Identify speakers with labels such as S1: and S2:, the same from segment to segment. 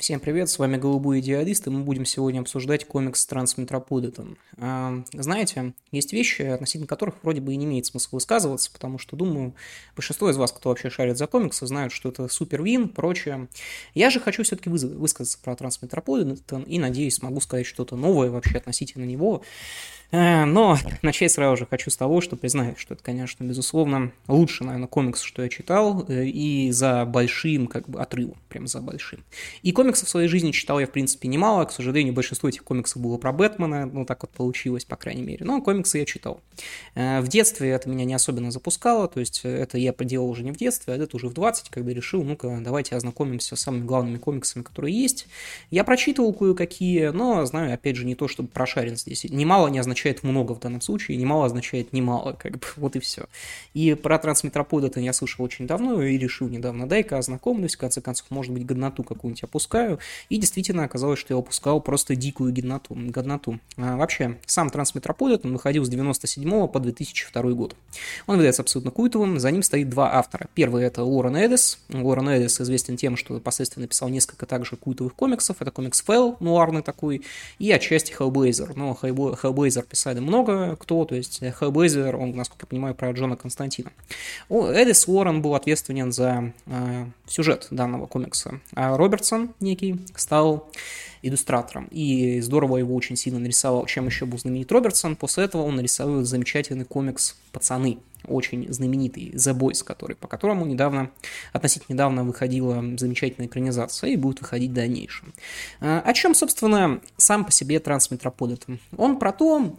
S1: Всем привет, с вами Голубой Идеалист, и мы будем сегодня обсуждать комикс Трансметрополитен. А, знаете, есть вещи, относительно которых вроде бы и не имеет смысла высказываться, потому что, думаю, большинство из вас, кто вообще шарит за комиксы, знают, что это супер вин, прочее. Я же хочу все-таки высказаться про Трансметрополитен и, надеюсь, смогу сказать что-то новое вообще относительно него. Э, но начать сразу же хочу с того, что признаю, что это, конечно, безусловно, лучший, наверное, комикс, что я читал, э, и за большим, как бы, отрывом, прям за большим. И комиксов в своей жизни читал я, в принципе, немало, к сожалению, большинство этих комиксов было про Бэтмена, ну, так вот получилось, по крайней мере, но комиксы я читал. Э, в детстве это меня не особенно запускало, то есть это я поделал уже не в детстве, а это уже в 20, когда решил, ну-ка, давайте ознакомимся с самыми главными комиксами, которые есть. Я прочитывал кое-какие, но знаю, опять же, не то, чтобы прошарен здесь. Немало не означает означает много в данном случае, немало означает немало, как бы, вот и все. И про трансметропод это я слышал очень давно и решил недавно, дай-ка ознакомлюсь, в конце концов, может быть, годноту какую-нибудь опускаю, и действительно оказалось, что я опускал просто дикую годноту. годноту. А, вообще, сам трансметрополит, он выходил с 97 по 2002 год. Он является абсолютно культовым, за ним стоит два автора. Первый это Лорен Эдис. Лорен Эдис известен тем, что последствия написал несколько также культовых комиксов. Это комикс Фэл, нуарный такой, и отчасти Hellblazer. Но Hellblazer писали много кто, то есть Hellblazer, он, насколько я понимаю, про Джона Константина. Эдис Уоррен был ответственен за э, сюжет данного комикса, а Робертсон некий стал иллюстратором. И здорово его очень сильно нарисовал. Чем еще был знаменит Робертсон? После этого он нарисовал замечательный комикс «Пацаны», очень знаменитый The Boys, который, по которому недавно, относительно недавно выходила замечательная экранизация и будет выходить в дальнейшем. А, о чем, собственно, сам по себе Трансметрополитен? Он про то,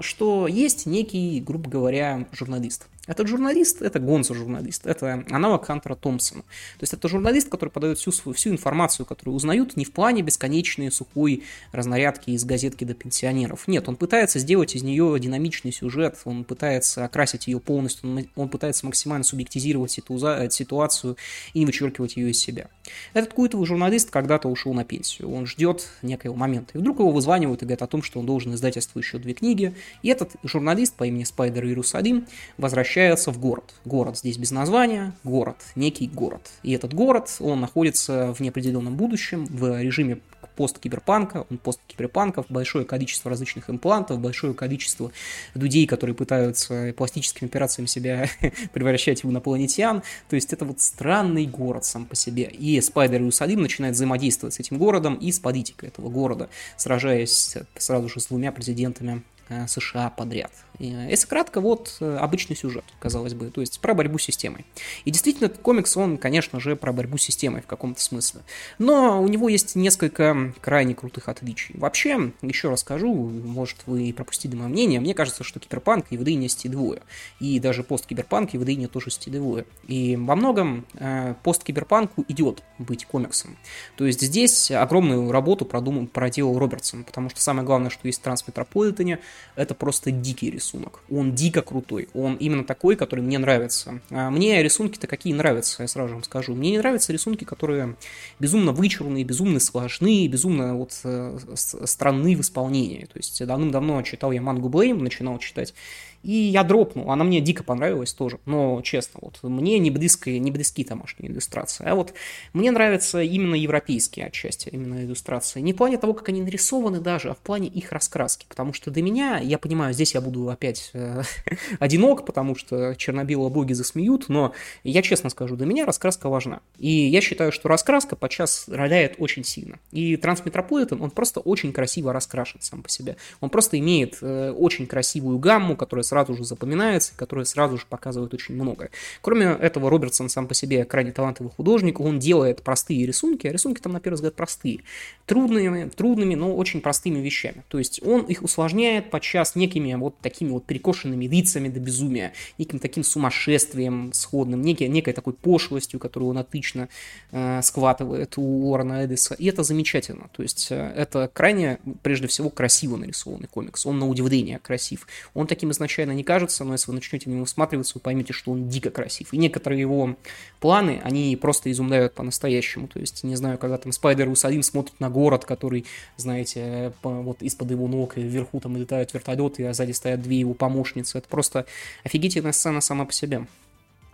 S1: что есть некий, грубо говоря, журналист – этот журналист, это Гонзо-журналист, это аналог Хантера Томпсона. То есть это журналист, который подает всю, свою, всю информацию, которую узнают, не в плане бесконечной сухой разнарядки из газетки до пенсионеров. Нет, он пытается сделать из нее динамичный сюжет, он пытается окрасить ее полностью, он, он пытается максимально субъектизировать ситуацию и вычеркивать ее из себя. Этот культовый журналист когда-то ушел на пенсию, он ждет некоего момента. И вдруг его вызванивают и говорят о том, что он должен издательству еще две книги. И этот журналист по имени Спайдер Иерусалим возвращается в город. Город здесь без названия, город, некий город. И этот город, он находится в неопределенном будущем, в режиме посткиберпанка, он посткиберпанков, большое количество различных имплантов, большое количество людей, которые пытаются пластическими операциями себя превращать в инопланетян. То есть это вот странный город сам по себе. И Спайдер Иерусалим начинают взаимодействовать с этим городом и с политикой этого города, сражаясь сразу же с двумя президентами США подряд. Если кратко, вот э, обычный сюжет, казалось бы, то есть про борьбу с системой. И действительно, комикс, он, конечно же, про борьбу с системой в каком-то смысле. Но у него есть несколько крайне крутых отличий. Вообще, еще расскажу, может, вы пропустили мое мнение, мне кажется, что киберпанк и выдание стилевое. И даже посткиберпанк и выдание тоже стилевое. И во многом э, посткиберпанку идет быть комиксом. То есть здесь огромную работу продумал, проделал Робертсон, потому что самое главное, что есть в Трансметрополитене, это просто дикий рисунок. Он дико крутой. Он именно такой, который мне нравится. А мне рисунки-то какие нравятся, я сразу вам скажу. Мне не нравятся рисунки, которые безумно вычурные, безумно сложные, безумно вот э, странны в исполнении. То есть давным-давно читал я мангу Блейм, начинал читать, и я дропнул. Она мне дико понравилась тоже. Но, честно, вот мне не близкие, не близки тамошние иллюстрации. А вот мне нравятся именно европейские отчасти, именно иллюстрации. Не в плане того, как они нарисованы даже, а в плане их раскраски. Потому что для меня, я понимаю, здесь я буду опять э, одинок, потому что черно-белые боги засмеют, но я честно скажу, для меня раскраска важна. И я считаю, что раскраска подчас роляет очень сильно. И Трансметрополитен, он просто очень красиво раскрашен сам по себе. Он просто имеет э, очень красивую гамму, которая сразу же запоминается, которые сразу же показывают очень много. Кроме этого, Робертсон сам по себе крайне талантливый художник, он делает простые рисунки, а рисунки там, на первый взгляд, простые. Трудными, трудными, но очень простыми вещами. То есть он их усложняет подчас некими вот такими вот перекошенными лицами до безумия, неким таким сумасшествием сходным, некой, некой такой пошлостью, которую он отлично э, схватывает у Уоррена Эдиса. И это замечательно. То есть э, это крайне, прежде всего, красиво нарисованный комикс. Он на удивление красив. Он таким изначально не кажется, но если вы начнете в него всматриваться, вы поймете, что он дико красив. И некоторые его планы, они просто изумляют по-настоящему. То есть, не знаю, когда там Спайдер Усалим смотрит на город, который, знаете, вот из-под его ног, и вверху там летают вертолеты, а сзади стоят две его помощницы. Это просто офигительная сцена сама по себе.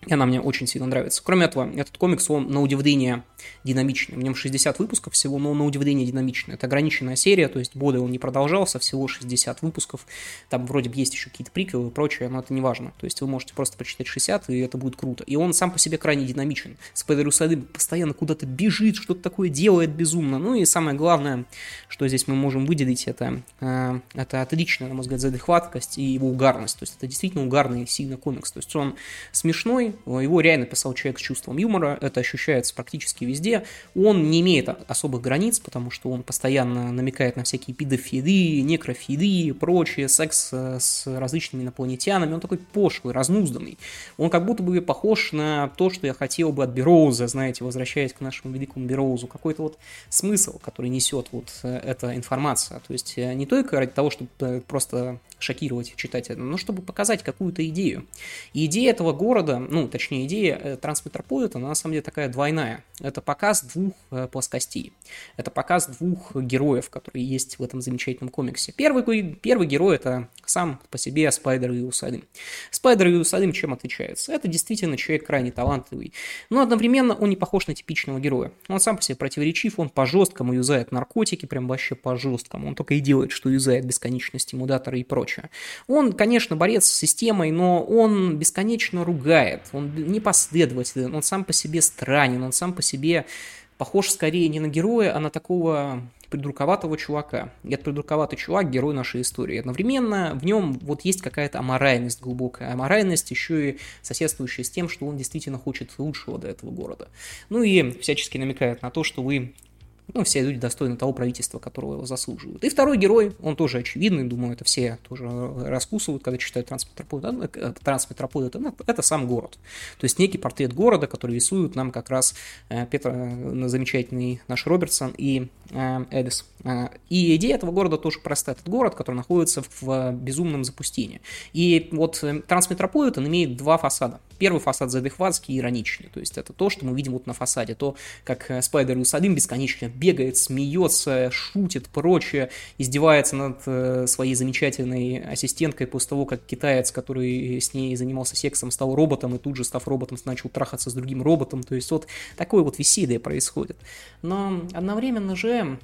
S1: И она мне очень сильно нравится. Кроме этого, этот комикс, он на удивление динамичный. В нем 60 выпусков всего, но на удивление динамичный. Это ограниченная серия, то есть годы он не продолжался, всего 60 выпусков. Там вроде бы есть еще какие-то приквелы и прочее, но это не важно. То есть вы можете просто почитать 60, и это будет круто. И он сам по себе крайне динамичен. Спайдер Усадым постоянно куда-то бежит, что-то такое делает безумно. Ну и самое главное, что здесь мы можем выделить, это, э, это отличная, на мой взгляд, задыхваткость и его угарность. То есть это действительно угарный сильный комикс. То есть он смешной, его реально писал человек с чувством юмора, это ощущается практически везде. Он не имеет особых границ, потому что он постоянно намекает на всякие педофилы, некрофилы и прочее, секс э, с различными инопланетянами. Он такой пошлый, разнузданный. Он как будто бы похож на то, что я хотел бы от Бероуза, знаете, возвращаясь к нашему великому Бероузу. Какой-то вот смысл, который несет вот э, эта информация. То есть э, не только ради того, чтобы просто шокировать читателя, но чтобы показать какую-то идею. И идея этого города, ну, точнее, идея э, Трансметрополита, она на самом деле такая двойная. Это показ двух э, плоскостей. Это показ двух героев, которые есть в этом замечательном комиксе. Первый, первый герой – это сам по себе Спайдер и Усадым. Спайдер и Усадым чем отличаются? Это действительно человек крайне талантливый, но одновременно он не похож на типичного героя. Он сам по себе противоречив, он по-жесткому юзает наркотики, прям вообще по-жесткому. Он только и делает, что юзает бесконечные стимуляторы и прочее. Он, конечно, борец с системой, но он бесконечно ругает, он непоследователен, он сам по себе странен, он сам по себе похож скорее не на героя, а на такого придурковатого чувака. И этот придурковатый чувак – герой нашей истории. Одновременно в нем вот есть какая-то аморальность глубокая. Аморальность еще и соседствующая с тем, что он действительно хочет лучшего для этого города. Ну и всячески намекает на то, что вы ну, все люди достойны того правительства, которого его заслуживают. И второй герой, он тоже очевидный, думаю, это все тоже раскусывают, когда читают Трансметрополитен. Э, Трансметрополитен это, это сам город. То есть некий портрет города, который рисуют нам как раз э, Петр, э, замечательный наш Робертсон и Эдис. И идея этого города тоже простая. Этот город, который находится в безумном запустении. И вот Трансметрополитен имеет два фасада. Первый фасад задыхватский и ироничный. То есть это то, что мы видим вот на фасаде. То, как Спайдер и Усадым бесконечно бегает, смеется, шутит, прочее, издевается над э, своей замечательной ассистенткой после того, как китаец, который с ней занимался сексом, стал роботом, и тут же, став роботом, начал трахаться с другим роботом. То есть вот такое вот веселье происходит. Но одновременно же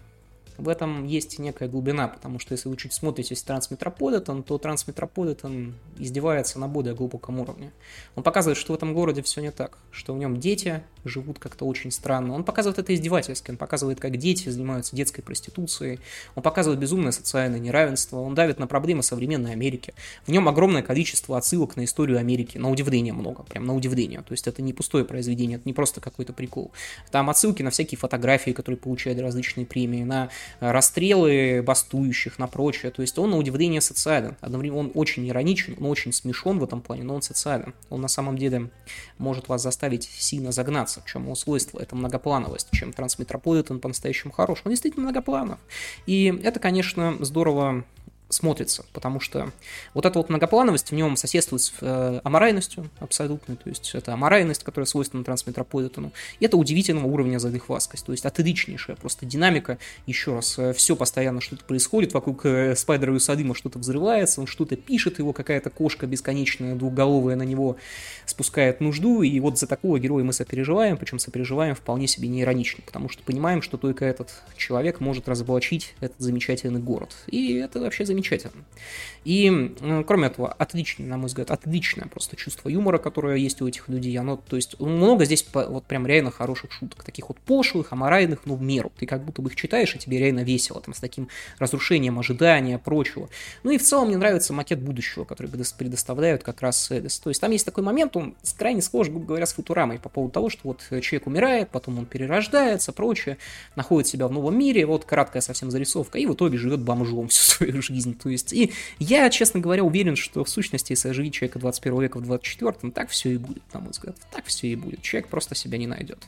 S1: в этом есть некая глубина, потому что если вы чуть смотрите Трансметрополитен, то Трансметрополитен издевается на более глубоком уровне. Он показывает, что в этом городе все не так, что в нем дети живут как-то очень странно. Он показывает это издевательски, он показывает, как дети занимаются детской проституцией, он показывает безумное социальное неравенство, он давит на проблемы современной Америки. В нем огромное количество отсылок на историю Америки, на удивление много, прям на удивление. То есть это не пустое произведение, это не просто какой-то прикол. Там отсылки на всякие фотографии, которые получали различные премии, на расстрелы бастующих, на прочее. То есть он на удивление социален. Одновременно он очень ироничен, он очень смешон в этом плане, но он социален. Он на самом деле может вас заставить сильно загнаться, в чем его свойство, это многоплановость, чем Трансметрополитен по-настоящему хорош. Он действительно многопланов. И это, конечно, здорово смотрится, потому что вот эта вот многоплановость в нем соседствует с э, аморальностью абсолютно, то есть это аморальность, которая свойственна трансметрополитену, и это удивительного уровня задыхваскость, то есть отличнейшая просто динамика, еще раз, э, все постоянно что-то происходит, вокруг э, Спайдера и Садыма что-то взрывается, он что-то пишет, его какая-то кошка бесконечная, двухголовая на него спускает нужду, и вот за такого героя мы сопереживаем, причем сопереживаем вполне себе не иронично, потому что понимаем, что только этот человек может разоблачить этот замечательный город, и это вообще замечательно замечательно. И, кроме этого, отличное, на мой взгляд, отличное просто чувство юмора, которое есть у этих людей. Оно, то есть, много здесь вот прям реально хороших шуток, таких вот пошлых, аморальных, но в меру. Ты как будто бы их читаешь, и тебе реально весело, там, с таким разрушением ожидания, прочего. Ну и в целом мне нравится макет будущего, который предоставляют как раз Эдис. То есть, там есть такой момент, он крайне схож, грубо говоря, с Футурамой по поводу того, что вот человек умирает, потом он перерождается, прочее, находит себя в новом мире, вот краткая совсем зарисовка, и в итоге живет бомжом всю свою жизнь жизнь. То есть, и я, честно говоря, уверен, что в сущности, если оживить человека 21 века в 24-м, так все и будет, на мой взгляд. Так все и будет. Человек просто себя не найдет.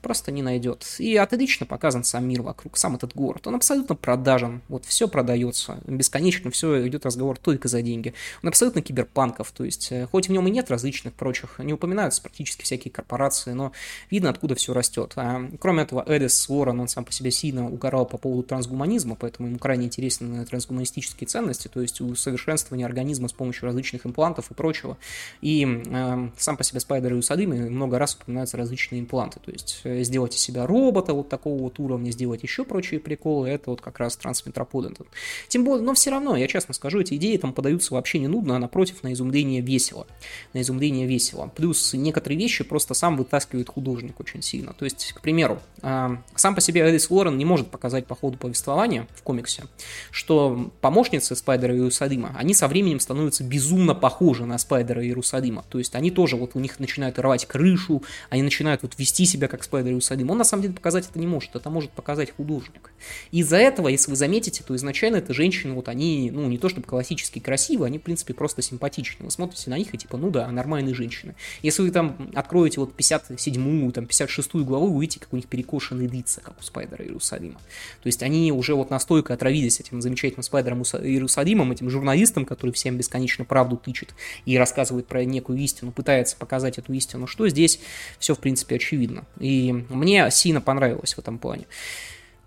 S1: Просто не найдет. И отлично показан сам мир вокруг, сам этот город. Он абсолютно продажен. Вот все продается. Бесконечно все идет разговор только за деньги. Он абсолютно киберпанков. То есть, э, хоть в нем и нет различных прочих, не упоминаются практически всякие корпорации, но видно, откуда все растет. А, кроме этого, Эдис Уоррен, он сам по себе сильно угорал по поводу трансгуманизма, поэтому ему крайне интересен трансгуманистический эстетические ценности, то есть усовершенствование организма с помощью различных имплантов и прочего. И э, сам по себе Спайдер и Усадымы много раз упоминаются различные импланты, то есть э, сделать из себя робота вот такого вот уровня, сделать еще прочие приколы, это вот как раз трансметроподент. Тем более, но все равно, я честно скажу, эти идеи там подаются вообще не нудно, а напротив, на изумление весело. На изумление весело. Плюс некоторые вещи просто сам вытаскивает художник очень сильно. То есть, к примеру, э, сам по себе Элис Лорен не может показать по ходу повествования в комиксе, что помощницы Спайдера Иерусалима, они со временем становятся безумно похожи на Спайдера Иерусалима. То есть они тоже вот у них начинают рвать крышу, они начинают вот вести себя как Спайдер Иерусалим. Он на самом деле показать это не может, это может показать художник. Из-за этого, если вы заметите, то изначально это женщины, вот они, ну не то чтобы классически красивые, они в принципе просто симпатичны. Вы смотрите на них и типа, ну да, нормальные женщины. Если вы там откроете вот 57-ю, там 56-ю главу, вы увидите, как у них перекошенные лица, как у Спайдера Иерусалима. То есть они уже вот настолько отравились этим замечательным Спайдером Иерусалимом, этим журналистом, который всем бесконечно правду тычет и рассказывает про некую истину, пытается показать эту истину, что здесь все, в принципе, очевидно. И мне сильно понравилось в этом плане.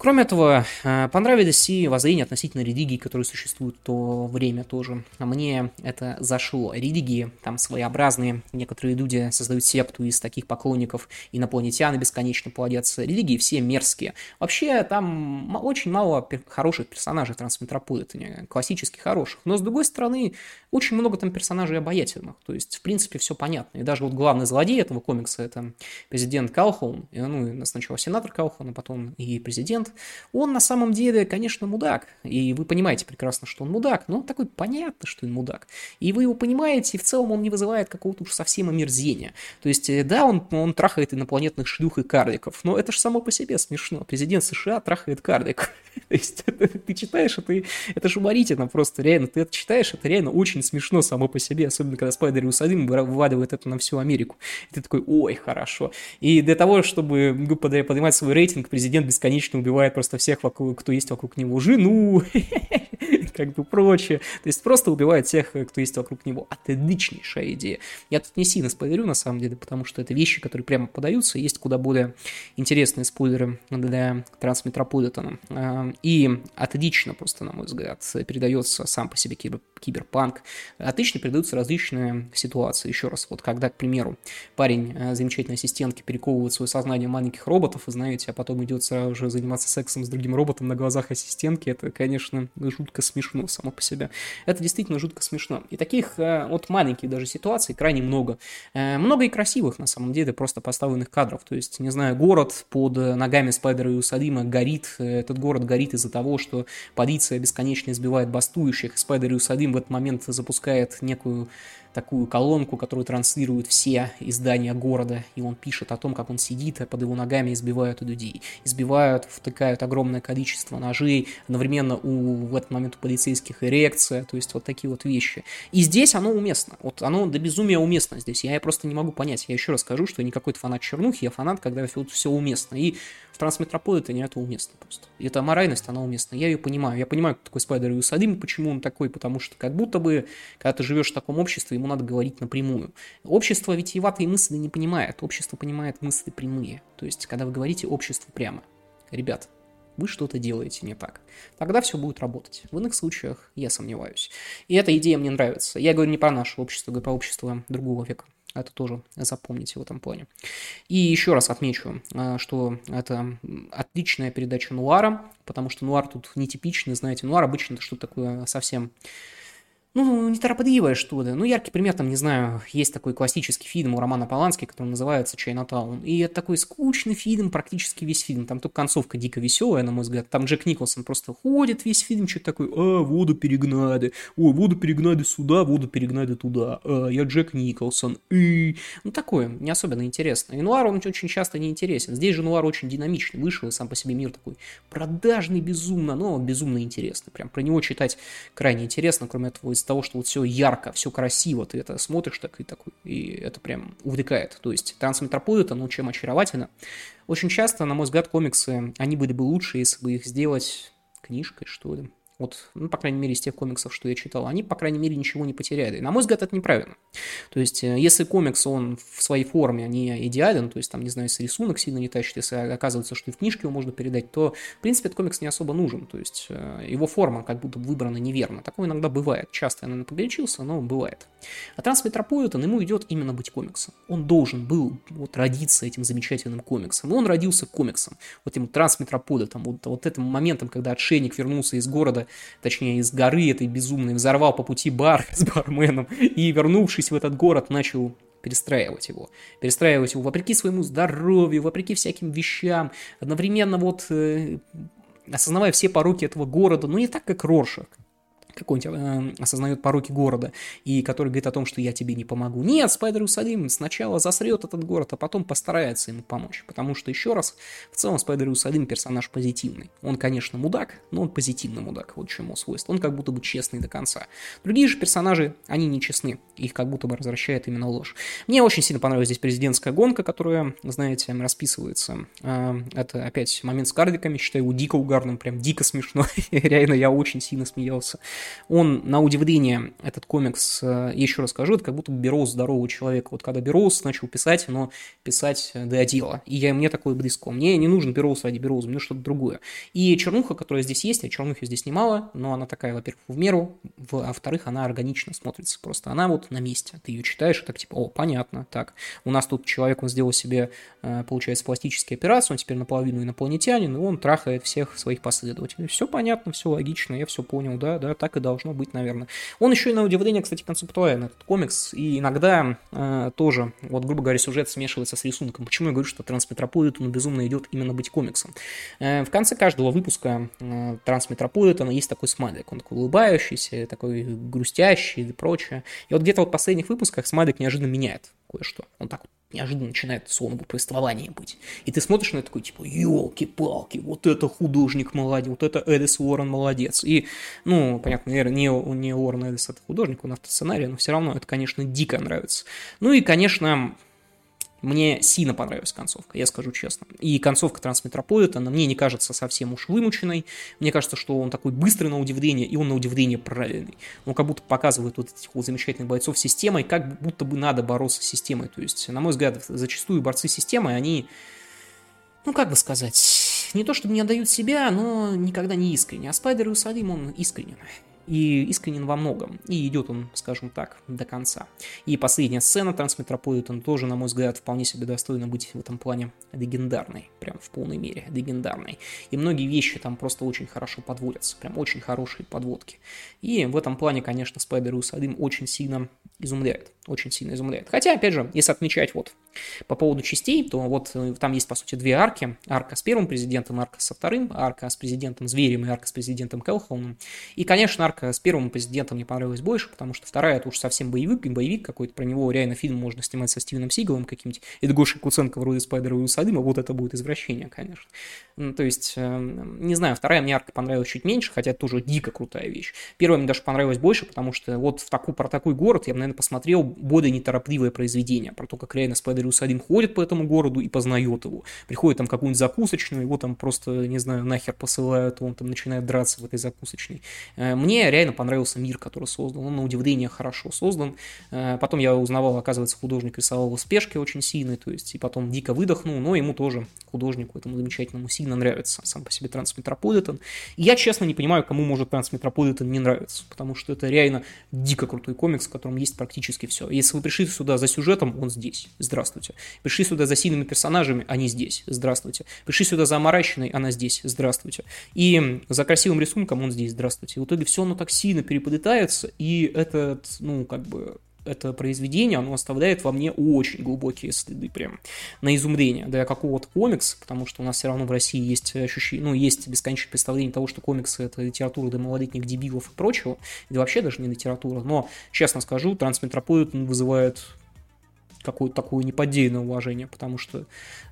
S1: Кроме этого, э, понравились и воззрения относительно религии, которые существуют в то время тоже. А мне это зашло. Религии там своеобразные. Некоторые люди создают секту из таких поклонников. Инопланетяне бесконечно плодятся. Религии все мерзкие. Вообще, там очень мало хороших персонажей трансметрополитене. Классически хороших. Но, с другой стороны, очень много там персонажей обаятельных. То есть, в принципе, все понятно. И даже вот главный злодей этого комикса – это президент Калхоун. Ну, сначала сенатор Калхоун, а потом и президент он на самом деле, конечно, мудак. И вы понимаете прекрасно, что он мудак, но такой понятно, что он мудак. И вы его понимаете, и в целом он не вызывает какого-то уж совсем омерзения. То есть, э, да, он, он трахает инопланетных шлюх и карликов, но это же само по себе смешно. Президент США трахает карликов. То есть, ты читаешь, это, это же уморительно просто, реально. Ты это читаешь, это реально очень смешно само по себе, особенно когда Спайдер Иерусалим вываливает это на всю Америку. И ты такой, ой, хорошо. И для того, чтобы поднимать свой рейтинг, президент бесконечно убивает убивает просто всех, вокруг, кто есть вокруг него, жену, как бы прочее. То есть просто убивает всех, кто есть вокруг него. Отличнейшая идея. Я тут не сильно спойлерю, на самом деле, потому что это вещи, которые прямо подаются. Есть куда более интересные спойлеры для Трансметрополитена. А, и отлично просто, на мой взгляд, передается сам по себе кибер, киберпанк. Отлично передаются различные ситуации. Еще раз, вот когда, к примеру, парень э, замечательной ассистентки перековывает свое сознание маленьких роботов, и знаете, а потом идет сразу же заниматься сексом с другим роботом на глазах ассистентки, это, конечно, жутко смешно само по себе. Это действительно жутко смешно. И таких э, вот маленьких даже ситуаций крайне много. Э, много и красивых, на самом деле, просто поставленных кадров. То есть, не знаю, город под ногами Спайдера и Усалима горит. Этот город горит из-за того, что полиция бесконечно избивает бастующих. Спайдер и Усалим в этот момент запускает некую такую колонку, которую транслируют все издания города, и он пишет о том, как он сидит, а под его ногами избивают людей. Избивают, втыкают огромное количество ножей, одновременно у, в этот момент у полицейских эрекция, то есть вот такие вот вещи. И здесь оно уместно, вот оно до безумия уместно здесь, я просто не могу понять, я еще раз скажу, что я не какой-то фанат чернухи, я фанат, когда все, все уместно, и в Трансметрополитене это уместно просто. И эта моральность, она уместна. Я ее понимаю. Я понимаю, кто такой Спайдер Иерусалим, почему он такой, потому что как будто бы, когда ты живешь в таком обществе, ему надо говорить напрямую. Общество витиеватые мысли не понимает. Общество понимает мысли прямые. То есть, когда вы говорите обществу прямо. Ребят, вы что-то делаете не так. Тогда все будет работать. В иных случаях я сомневаюсь. И эта идея мне нравится. Я говорю не про наше общество, говорю про общество другого века. Это тоже запомните в этом плане. И еще раз отмечу, э, что это отличная передача Нуара, потому что Нуар тут нетипичный, знаете, Нуар обычно это что-то такое совсем ну, неторопливое что-то. Ну, яркий пример, там, не знаю, есть такой классический фильм у Романа Полански, который называется «Чайнатаун». И это такой скучный фильм, практически весь фильм. Там только концовка дико веселая, на мой взгляд. Там Джек Николсон просто ходит весь фильм, что-то такой, а, воду перегнали, ой, воду перегнали сюда, воду перегнали туда, а, я Джек Николсон, и... Ну, такое, не особенно интересно. И Нуар, он очень часто не интересен. Здесь же Нуар очень динамичный, вышел, и сам по себе мир такой продажный безумно, но безумно интересный. Прям про него читать крайне интересно, кроме этого, из того, что вот все ярко, все красиво, ты это смотришь так и такой, и это прям увлекает. То есть Трансметрополитен, ну, чем очаровательно. Очень часто, на мой взгляд, комиксы, они были бы лучше, если бы их сделать книжкой, что ли. Вот, ну, по крайней мере, из тех комиксов, что я читал, они, по крайней мере, ничего не потеряли. И, на мой взгляд, это неправильно. То есть, э, если комикс, он в своей форме не идеален, то есть, там, не знаю, если рисунок сильно не тащит, если оказывается, что и в книжке его можно передать, то, в принципе, этот комикс не особо нужен. То есть, э, его форма как будто выбрана неверно. Такое иногда бывает. Часто я, наверное, погорячился, но бывает. А Трансметрополитен, ему идет именно быть комиксом. Он должен был вот родиться этим замечательным комиксом. И он родился комиксом. Вот этим Трансметрополитом, вот, вот этим моментом, когда отшельник вернулся из города, точнее из горы этой безумной, взорвал по пути бар с барменом и, вернувшись в этот город, начал перестраивать его. Перестраивать его вопреки своему здоровью, вопреки всяким вещам, одновременно вот э, осознавая все пороки этого города, но не так, как Роршах, какой-нибудь э, осознает пороки города, и который говорит о том, что я тебе не помогу. Нет, Спайдер Иерусалим сначала засрет этот город, а потом постарается ему помочь. Потому что, еще раз, в целом Спайдер Иерусалим персонаж позитивный. Он, конечно, мудак, но он позитивный мудак, вот чему свойство. Он как будто бы честный до конца. Другие же персонажи, они не честны. Их как будто бы возвращает именно ложь. Мне очень сильно понравилась здесь президентская гонка, которая, знаете, расписывается. Э, это опять момент с карликами, считаю его дико угарным, прям дико смешно. Реально, я очень сильно смеялся. Он, на удивление, этот комикс, э, еще раз скажу, это как будто Бероуз здорового человека. Вот когда Бероуз начал писать, но писать до дела. И я, мне такое близко. Мне не нужен Бероуз ради Бероуза, мне что-то другое. И чернуха, которая здесь есть, а чернухи здесь немало, но она такая, во-первых, в меру, а во-вторых, она органично смотрится. Просто она вот на месте. Ты ее читаешь, и так типа, о, понятно, так. У нас тут человек, он сделал себе, э, получается, пластические операции, он теперь наполовину инопланетянин, и он трахает всех своих последователей. Все понятно, все логично, я все понял, да, да, так и должно быть, наверное. Он еще и на удивление, кстати, концептуальный, этот комикс, и иногда э, тоже, вот, грубо говоря, сюжет смешивается с рисунком. Почему я говорю, что Трансметрополитену безумно идет именно быть комиксом? Э, в конце каждого выпуска э, Трансметрополитена есть такой смайлик, он такой улыбающийся, такой грустящий и прочее. И вот где-то вот в последних выпусках смайлик неожиданно меняет кое-что. Он так неожиданно начинает словно бы повествование быть. И ты смотришь на это такой, типа, елки-палки, вот это художник молодец, вот это Эдис Уоррен молодец. И, ну, понятно, не, не Уоррен Эдис это художник, он автор сценария, но все равно это, конечно, дико нравится. Ну и, конечно, мне сильно понравилась концовка, я скажу честно. И концовка Трансметрополитена мне не кажется совсем уж вымученной. Мне кажется, что он такой быстрый на удивление, и он на удивление правильный. Он как будто показывает вот этих вот замечательных бойцов системой, как будто бы надо бороться с системой. То есть, на мой взгляд, зачастую борцы с системой, они, ну как бы сказать, не то чтобы не отдают себя, но никогда не искренне. А Спайдер Иерусалим, он искренен и искренен во многом. И идет он, скажем так, до конца. И последняя сцена Трансметрополитен тоже, на мой взгляд, вполне себе достойна быть в этом плане легендарной. Прям в полной мере легендарной. И многие вещи там просто очень хорошо подводятся. Прям очень хорошие подводки. И в этом плане, конечно, Спайдер Иерусалим очень сильно изумляет. Очень сильно изумляет. Хотя, опять же, если отмечать вот по поводу частей, то вот э, там есть, по сути, две арки. Арка с первым президентом, арка со вторым, арка с президентом Зверем и арка с президентом Келхолном. И, конечно, арка с первым президентом мне понравилась больше, потому что вторая это уж совсем боевик, боевик какой-то, про него реально фильм можно снимать со Стивеном Сигалом каким-нибудь, и Гошей Куценко вроде Спайдера и Усадима, вот это будет извращение, конечно. Ну, то есть, э, не знаю, вторая мне арка понравилась чуть меньше, хотя это тоже дико крутая вещь. Первая мне даже понравилась больше, потому что вот в такой, про такой город я бы, наверное, посмотрел более неторопливое произведение, про то, как реально Спайдер Иерусалим ходит по этому городу и познает его. Приходит там какую-нибудь закусочную, его там просто, не знаю, нахер посылают, он там начинает драться в этой закусочной. Э, реально понравился мир, который создан, он на удивление хорошо создан. Э, потом я узнавал, оказывается, художник рисовал в спешке очень сильный, то есть и потом дико выдохнул, но ему тоже, художнику этому замечательному, сильно нравится сам по себе Трансметрополитен. И я, честно, не понимаю, кому может Трансметрополитен не нравиться, потому что это реально дико крутой комикс, в котором есть практически все. Если вы пришли сюда за сюжетом, он здесь. Здравствуйте. Пришли сюда за сильными персонажами, они здесь. Здравствуйте. Пришли сюда за оморащенной, она здесь. Здравствуйте. И за красивым рисунком он здесь. Здравствуйте. в итоге все так сильно переплетается, и этот, ну, как бы, это произведение, оно оставляет во мне очень глубокие следы прям на изумление. Для какого-то комикса, потому что у нас все равно в России есть ощущение, ну, есть бесконечное представление того, что комиксы это литература для малолетних дебилов и прочего, или вообще даже не литература, но, честно скажу, Трансметрополитен вызывает какое-то такое неподдельное уважение, потому что,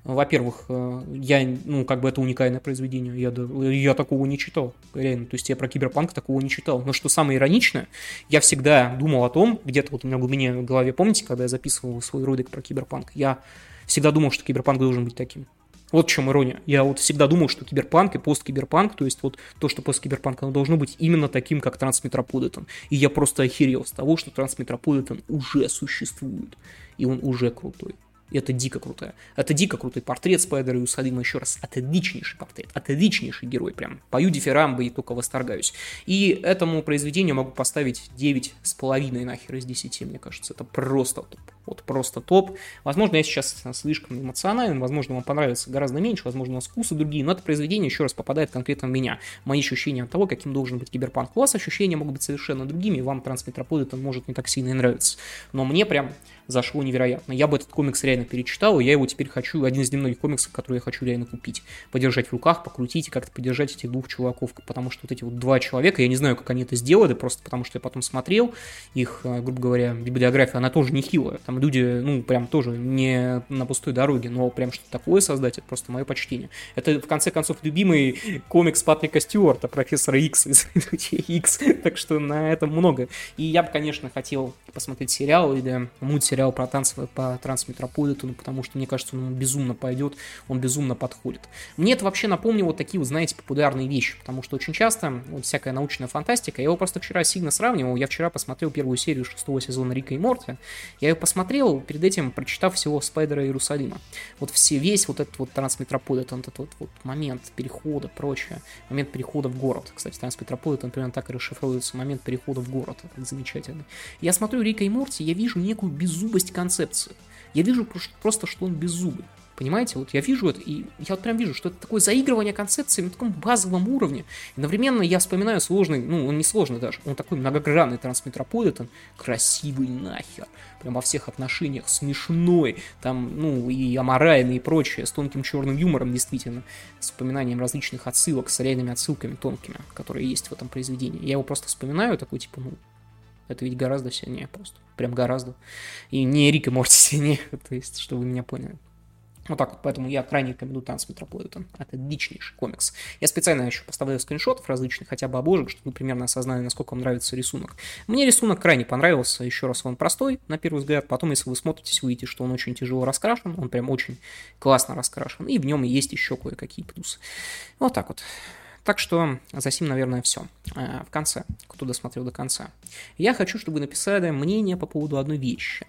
S1: во-первых, э, я, ну, как бы это уникальное произведение, я, я такого не читал, реально, то есть я про киберпанк такого не читал. Но что самое ироничное, я всегда думал о том, где-то вот у меня в глубине в голове, помните, когда я записывал свой ролик про киберпанк, я всегда думал, что киберпанк должен быть таким. Вот в чем ирония. Я вот всегда думал, что киберпанк и посткиберпанк, то есть вот то, что посткиберпанк, оно должно быть именно таким, как Трансметрополитен. И я просто охерел с того, что Трансметрополитен уже существует. И он уже крутой. И это дико крутое. Это дико крутой портрет Спайдера и Усадима еще раз. Отличнейший портрет. Отличнейший герой. Прям пою дифирамбы и только восторгаюсь. И этому произведению могу поставить 9 с половиной нахер из 10, мне кажется. Это просто топ. Вот просто топ. Возможно, я сейчас слишком эмоционален, возможно, вам понравится гораздо меньше, возможно, у вас вкусы другие, но это произведение еще раз попадает конкретно в меня. Мои ощущения от того, каким должен быть киберпанк. У вас ощущения могут быть совершенно другими, вам Трансметрополитен может не так сильно и нравиться. Но мне прям зашло невероятно. Я бы этот комикс реально перечитал, и я его теперь хочу, один из немногих комиксов, который я хочу реально купить. Подержать в руках, покрутить и как-то подержать этих двух чуваков, потому что вот эти вот два человека, я не знаю, как они это сделали, просто потому что я потом смотрел их, э, грубо говоря, библиография, она тоже нехилая. Там люди, ну, прям тоже не на пустой дороге, но прям что-то такое создать, это просто мое почтение. Это, в конце концов, любимый комикс Патрика Стюарта, профессора Икс из Икс, так что на этом много. И я бы, конечно, хотел посмотреть сериал или мультсериал про танцы по Трансметрополитену, потому что, мне кажется, он безумно пойдет, он безумно подходит. Мне это вообще напомнило такие, вот, знаете, популярные вещи, потому что очень часто вот всякая научная фантастика, я его просто вчера сильно сравнивал, я вчера посмотрел первую серию шестого сезона Рика и Морти, я ее посмотрел, перед этим прочитав всего Спайдера Иерусалима. Вот все, весь вот этот вот Трансметрополитен, этот вот, вот момент перехода, прочее, момент перехода в город. Кстати, Трансметрополитен примерно так и расшифруется, момент перехода в город, это замечательно. Я смотрю Рика и Морти, я вижу некую беззубость концепции. Я вижу просто, что он беззубый. Понимаете, вот я вижу это, и я вот прям вижу, что это такое заигрывание концепции на таком базовом уровне. И одновременно я вспоминаю сложный, ну, он не сложный даже, он такой многогранный трансметрополитен, красивый нахер, прям во всех отношениях, смешной, там, ну, и аморальный и прочее, с тонким черным юмором, действительно, с вспоминанием различных отсылок, с реальными отсылками тонкими, которые есть в этом произведении. Я его просто вспоминаю, такой, типа, ну, это ведь гораздо сильнее просто. Прям гораздо. И не Рик и Морти сильнее, то есть, чтобы вы меня поняли. Вот так вот, поэтому я крайне рекомендую Танц Метрополитен. Это отличнейший комикс. Я специально еще поставляю скриншотов различных, хотя бы обложек, чтобы вы примерно осознали, насколько вам нравится рисунок. Мне рисунок крайне понравился, еще раз он простой, на первый взгляд. Потом, если вы смотритесь, увидите, что он очень тяжело раскрашен, он прям очень классно раскрашен, и в нем есть еще кое-какие плюсы. Вот так вот. Так что за сим, наверное, все. Э, в конце, кто досмотрел до конца. Я хочу, чтобы вы написали мнение по поводу одной вещи.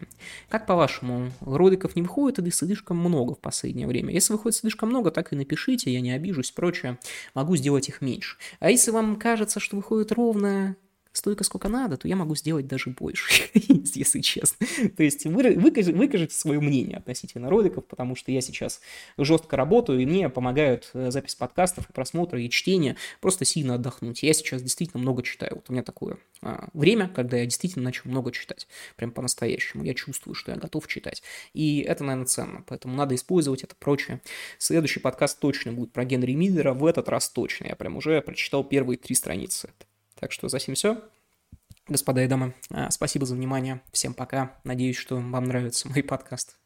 S1: Как по-вашему, роликов не выходит или слишком много в последнее время? Если выходит слишком много, так и напишите, я не обижусь, прочее. Могу сделать их меньше. А если вам кажется, что выходит ровно столько, сколько надо, то я могу сделать даже больше, если честно. То есть вы, выкажите, выкажите свое мнение относительно роликов, потому что я сейчас жестко работаю, и мне помогают э, запись подкастов, и и чтение, просто сильно отдохнуть. Я сейчас действительно много читаю. Вот у меня такое а, время, когда я действительно начал много читать, прям по-настоящему. Я чувствую, что я готов читать. И это, наверное, ценно, поэтому надо использовать это прочее. Следующий подкаст точно будет про Генри Миллера, в этот раз точно. Я прям уже прочитал первые три страницы. Так что за сим все. Господа и дамы, а, спасибо за внимание. Всем пока. Надеюсь, что вам нравится мой подкаст.